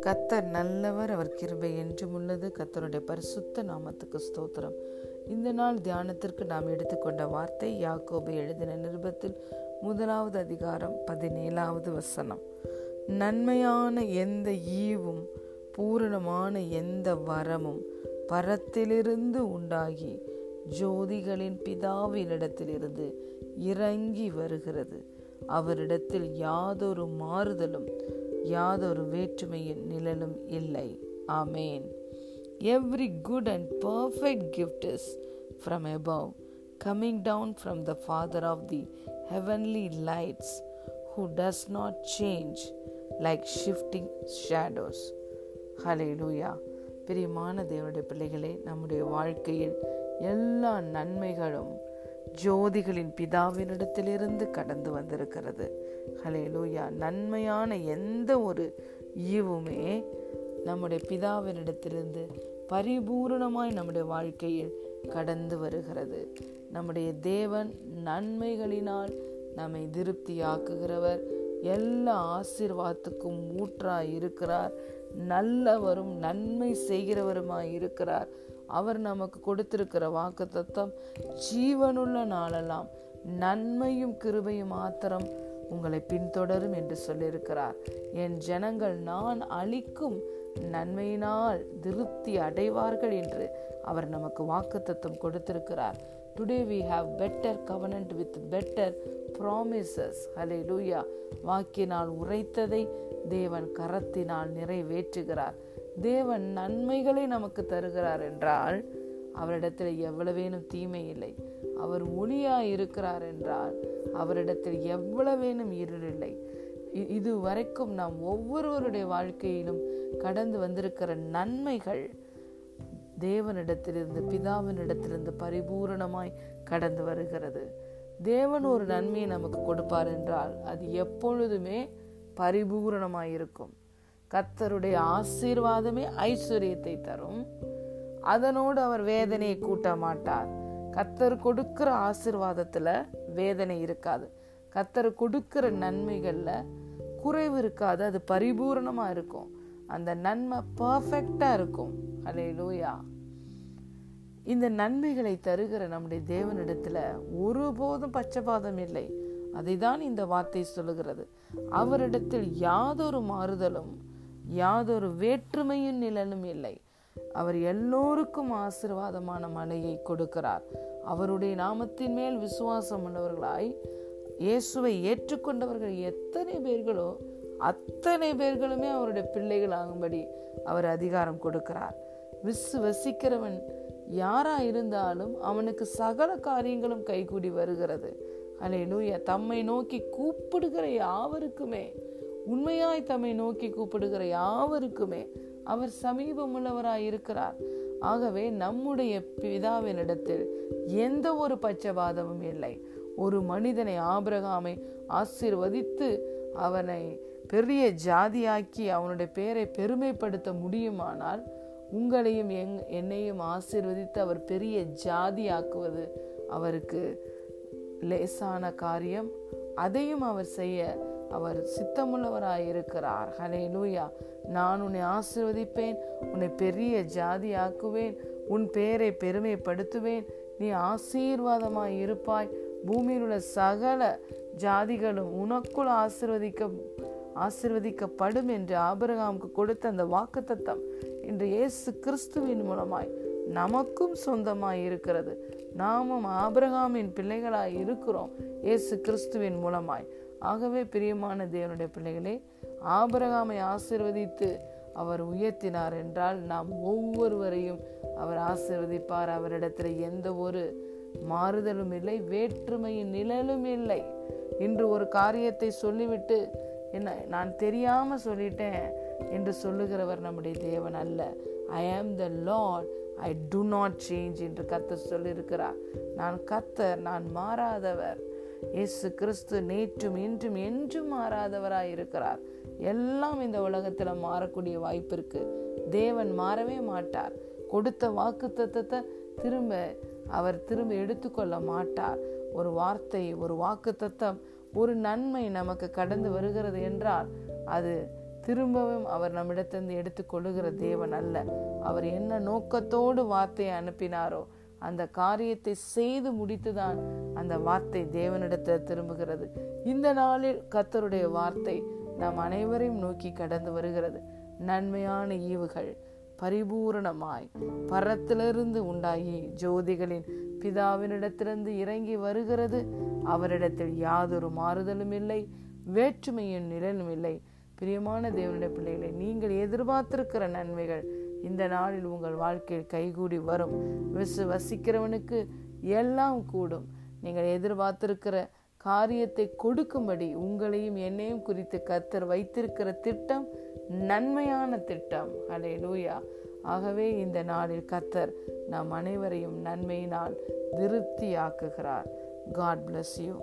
கத்தர் நல்லவர் அவர் கிருபை என்றும் உள்ளது. கத்தருடைய பரிசுத்த நாமத்துக்கு ஸ்தோத்திரம். இந்த நாள் தியானத்திற்கு நாம் எடுத்துக்கொண்ட வார்த்தை யாக்கோபை எழுதின நிருபத்தில் முதலாவது அதிகாரம் பதினேழாவது வசனம். நன்மையான எந்த ஈவும் பூரணமான எந்த வரமும் பரத்திலிருந்து உண்டாகி ஜோதிகளின் பிதாவினிடத்திலிருந்து இறங்கி வருகிறது. அவரிடத்தில் யாதொரு மாறுதலும் யாதொரு வேற்றுமையின் நிழலும் இல்லை. Amen. Every good and perfect gift is from above coming down from the Father of the heavenly lights who does not change like shifting shadows hallelujah பிரியமான தேவனுடைய பிள்ளைகளே நம்முடைய வாழ்க்கையில் எல்லா நன்மைகளும் ஜோதிகளின் பிதாவினிடத்திலிருந்து கடந்து வந்திருக்கிறது. ஹலேலூயா நன்மையான எந்த ஒரு ஈவுமே நம்முடைய பிதாவினிடத்திலிருந்து பரிபூரணமாய் நம்முடைய வாழ்க்கையில் கடந்து வருகிறது. நம்முடைய தேவன் நன்மைகளினால் நம்மை திருப்தியாக்குகிறவர். எல்லா ஆசீர்வாதத்துக்கும் ஊற்றாய் இருக்கிறார். நல்லவரும் நன்மை செய்கிறவருமாய் இருக்கிறார். அவர் நமக்கு கொடுத்திருக்கிற வாக்கு தத்தம் ஜீவனுள்ள நாளெல்லாம் நன்மையும் கிருபையும் மாத்திரம் உங்களை பின்தொடரும் என்று சொல்லியிருக்கிறார். என் ஜனங்கள் நான் அளிக்கும் நன்மையினால் திருப்தி அடைவார்கள் என்று அவர் நமக்கு வாக்கு தத்துவம் கொடுத்திருக்கிறார். Today we have better covenant with better promises hallelujah வாக்கினால் உரைத்ததை தேவன் கரத்தினால் நிறைவேற்றுகிறார். தேவன் நன்மைகளை நமக்கு தருகிறார் என்றால் அவரிடத்தில் எவ்வளவேனும் தீமை இல்லை. அவர் ஒளியாக இருக்கிறார் என்றால் அவரிடத்தில் எவ்வளவேனும் இருள் இல்லை. இது வரைக்கும் நாம் ஒவ்வொருவருடைய வாழ்க்கையிலும் கடந்து வந்திருக்கிற நன்மைகள் தேவனிடத்திலிருந்து பிதாவினிடத்திலிருந்து பரிபூரணமாய் கடந்து வருகிறது. தேவன் ஒரு நன்மையை நமக்கு கொடுப்பார் என்றால் அது எப்பொழுதுமே பரிபூரணமாய் இருக்கும் கத்தருடைய ஆசீர்வாதமே ஐஸ்வர்யத்தை தரும். அதனோடு அவர் வேதனையை கூட்ட மாட்டார். கத்தர் கொடுக்கிற ஆசிர்வாதத்துல வேதனை இருக்காது. கத்தர் கொடுக்கிற நன்மைகள்ல குறைவு இருக்காது. அது பரிபூர்ணமா இருக்கும். அந்த நன்மை பர்ஃபெக்டா இருக்கும். அலே லூயா இந்த நன்மைகளை தருகிற நம்முடைய தேவனிடத்துல ஒருபோதும் பச்சபாதம் இல்லை. அதை தான் இந்த வார்த்தை சொல்லுகிறது. அவரிடத்தில் யாதொரு மாறுதலும் யாதொரு வேற்றுமையின் நிழலும் இல்லை. அவர் எல்லோருக்கும் ஆசிர்வாதமான மலையை கொடுக்கிறார். அவருடைய நாமத்தின் மேல் விசுவாசம் உள்ளவர்களாய் இயேசுவை ஏற்றுக்கொண்டவர்கள் எத்தனை பேர்களோ அத்தனை பேர்களுமே அவருடைய பிள்ளைகள் ஆகும்படி அவர் அதிகாரம் கொடுக்கிறார். விசுவசிக்கிறவன் யாரா இருந்தாலும் அவனுக்கு சகல காரியங்களும் கைகூடி வருகிறது. அலே லூயா தம்மை நோக்கி கூப்பிடுகிற யாவருக்குமே உண்மையாய் தம்மை நோக்கி கூப்பிடுகிற யாவருக்குமே அவர் சமீபமுள்ளவராய் இருக்கிறார். ஆகவே நம்முடைய பிதாவினிடத்தில் எந்த ஒரு பச்சபாதமும் இல்லை. ஒரு மனிதனை ஆபிரகாமை ஆசிர்வதித்து அவனை பெரிய ஜாதியாக்கி அவனுடைய பெயரை பெருமைப்படுத்த முடியுமானால் உங்களையும் எங் என்னையும் ஆசிர்வதித்து அவர் பெரிய ஜாதியாக்குவது அவருக்கு லேசான காரியம். அதையும் அவர் செய்ய அவர் சித்தமுள்ளவராய் இருக்கிறார் ஹலே லூயா நான் உன்னை ஆசிர்வதிப்பேன் உன்னை பெரிய ஜாதி ஆக்குவேன் உன் பெயரை பெருமைப்படுத்துவேன். நீ ஆசீர்வாதமாய் இருப்பாய். பூமியில் உள்ள சகல ஜாதிகளும் உனக்குள் ஆசிர்வதிக்க ஆசிர்வதிக்கப்படும் என்று ஆபரகாமுக்கு கொடுத்த அந்த வாக்கு தத்தம் இன்று இயேசு கிறிஸ்துவின் மூலமாய் நமக்கும் சொந்தமாய் இருக்கிறது நாமும் ஆபிரகாமின் பிள்ளைகளாய் இருக்கிறோம். இயேசு கிறிஸ்துவின் மூலமாய். ஆகவே பிரியமான தேவனுடைய பிள்ளைகளே ஆபரகாமை ஆசிர்வதித்து அவர் உயர்த்தினார் என்றால் நாம் ஒவ்வொருவரையும் அவர் ஆசிர்வதிப்பார். அவரிடத்தில் எந்த ஒரு மாறுதலும் இல்லை வேற்றுமையின் நிழலும் இல்லை. இன்று ஒரு காரியத்தை சொல்லிவிட்டு என்ன நான் தெரியாமல் சொல்லிட்டேன் என்று சொல்லுகிறவர் நம்முடைய தேவன் அல்ல. I am the Lord I do not change என்று கத்த சொல்லியிருக்கிறார். நான் கத்தர் நான் மாறாதவர். இயேசு கிறிஸ்து நேற்றும் இன்றும் என்றும் மாறாதவராய் இருக்கிறார் எல்லாம் இந்த உலகத்துல மாறக்கூடிய வாய்ப்பு இருக்கு. தேவன் மாறவே மாட்டார். கொடுத்த வாக்கு தத்தத்தை திரும்ப அவர் திரும்ப எடுத்துக்கொள்ள மாட்டார். ஒரு வார்த்தை ஒரு வாக்கு தத்தம் ஒரு நன்மை நமக்கு கடந்து வருகிறது என்றால் அது திரும்பவும் அவர் நம்மிடத்திலிருந்து எடுத்துக்கொள்ளுகிற தேவன் அல்ல. அவர் என்ன நோக்கத்தோடு வார்த்தையை அனுப்பினாரோ அந்த காரியத்தை செய்து முடித்துதான் அந்த வார்த்தை தேவனிடத்தில் திரும்புகிறது. இந்த நாளில் கத்தருடைய வார்த்தை நாம் அனைவரையும் நோக்கி கடந்து வருகிறது. நன்மையான ஈவுகள் பரிபூரணமாய் பரத்திலிருந்து உண்டாகி ஜோதிகளின் பிதாவினிடத்திலிருந்து இறங்கி வருகிறது. அவரிடத்தில் யாதொரு மாறுதலும் இல்லை வேற்றுமையின் நிழலும் இல்லை. பிரியமான தேவனுடைய பிள்ளைகளை நீங்கள் எதிர்பார்த்திருக்கிற நன்மைகள் இந்த நாளில் உங்கள் வாழ்க்கையில் கைகூடி வரும். விசுவசிக்கிறவனுக்கு எல்லாம் கூடும். நீங்கள் எதிர்பார்த்திருக்கிற காரியத்தை கொடுக்கும்படி உங்களையும் என்னையும் குறித்து கத்தர் வைத்திருக்கிற திட்டம் நன்மையான திட்டம். அலே லூயா ஆகவே இந்த நாளில் கத்தர் நம் அனைவரையும் நன்மையினால் திருப்தியாக்குகிறார் காட் பிளஸ் யூ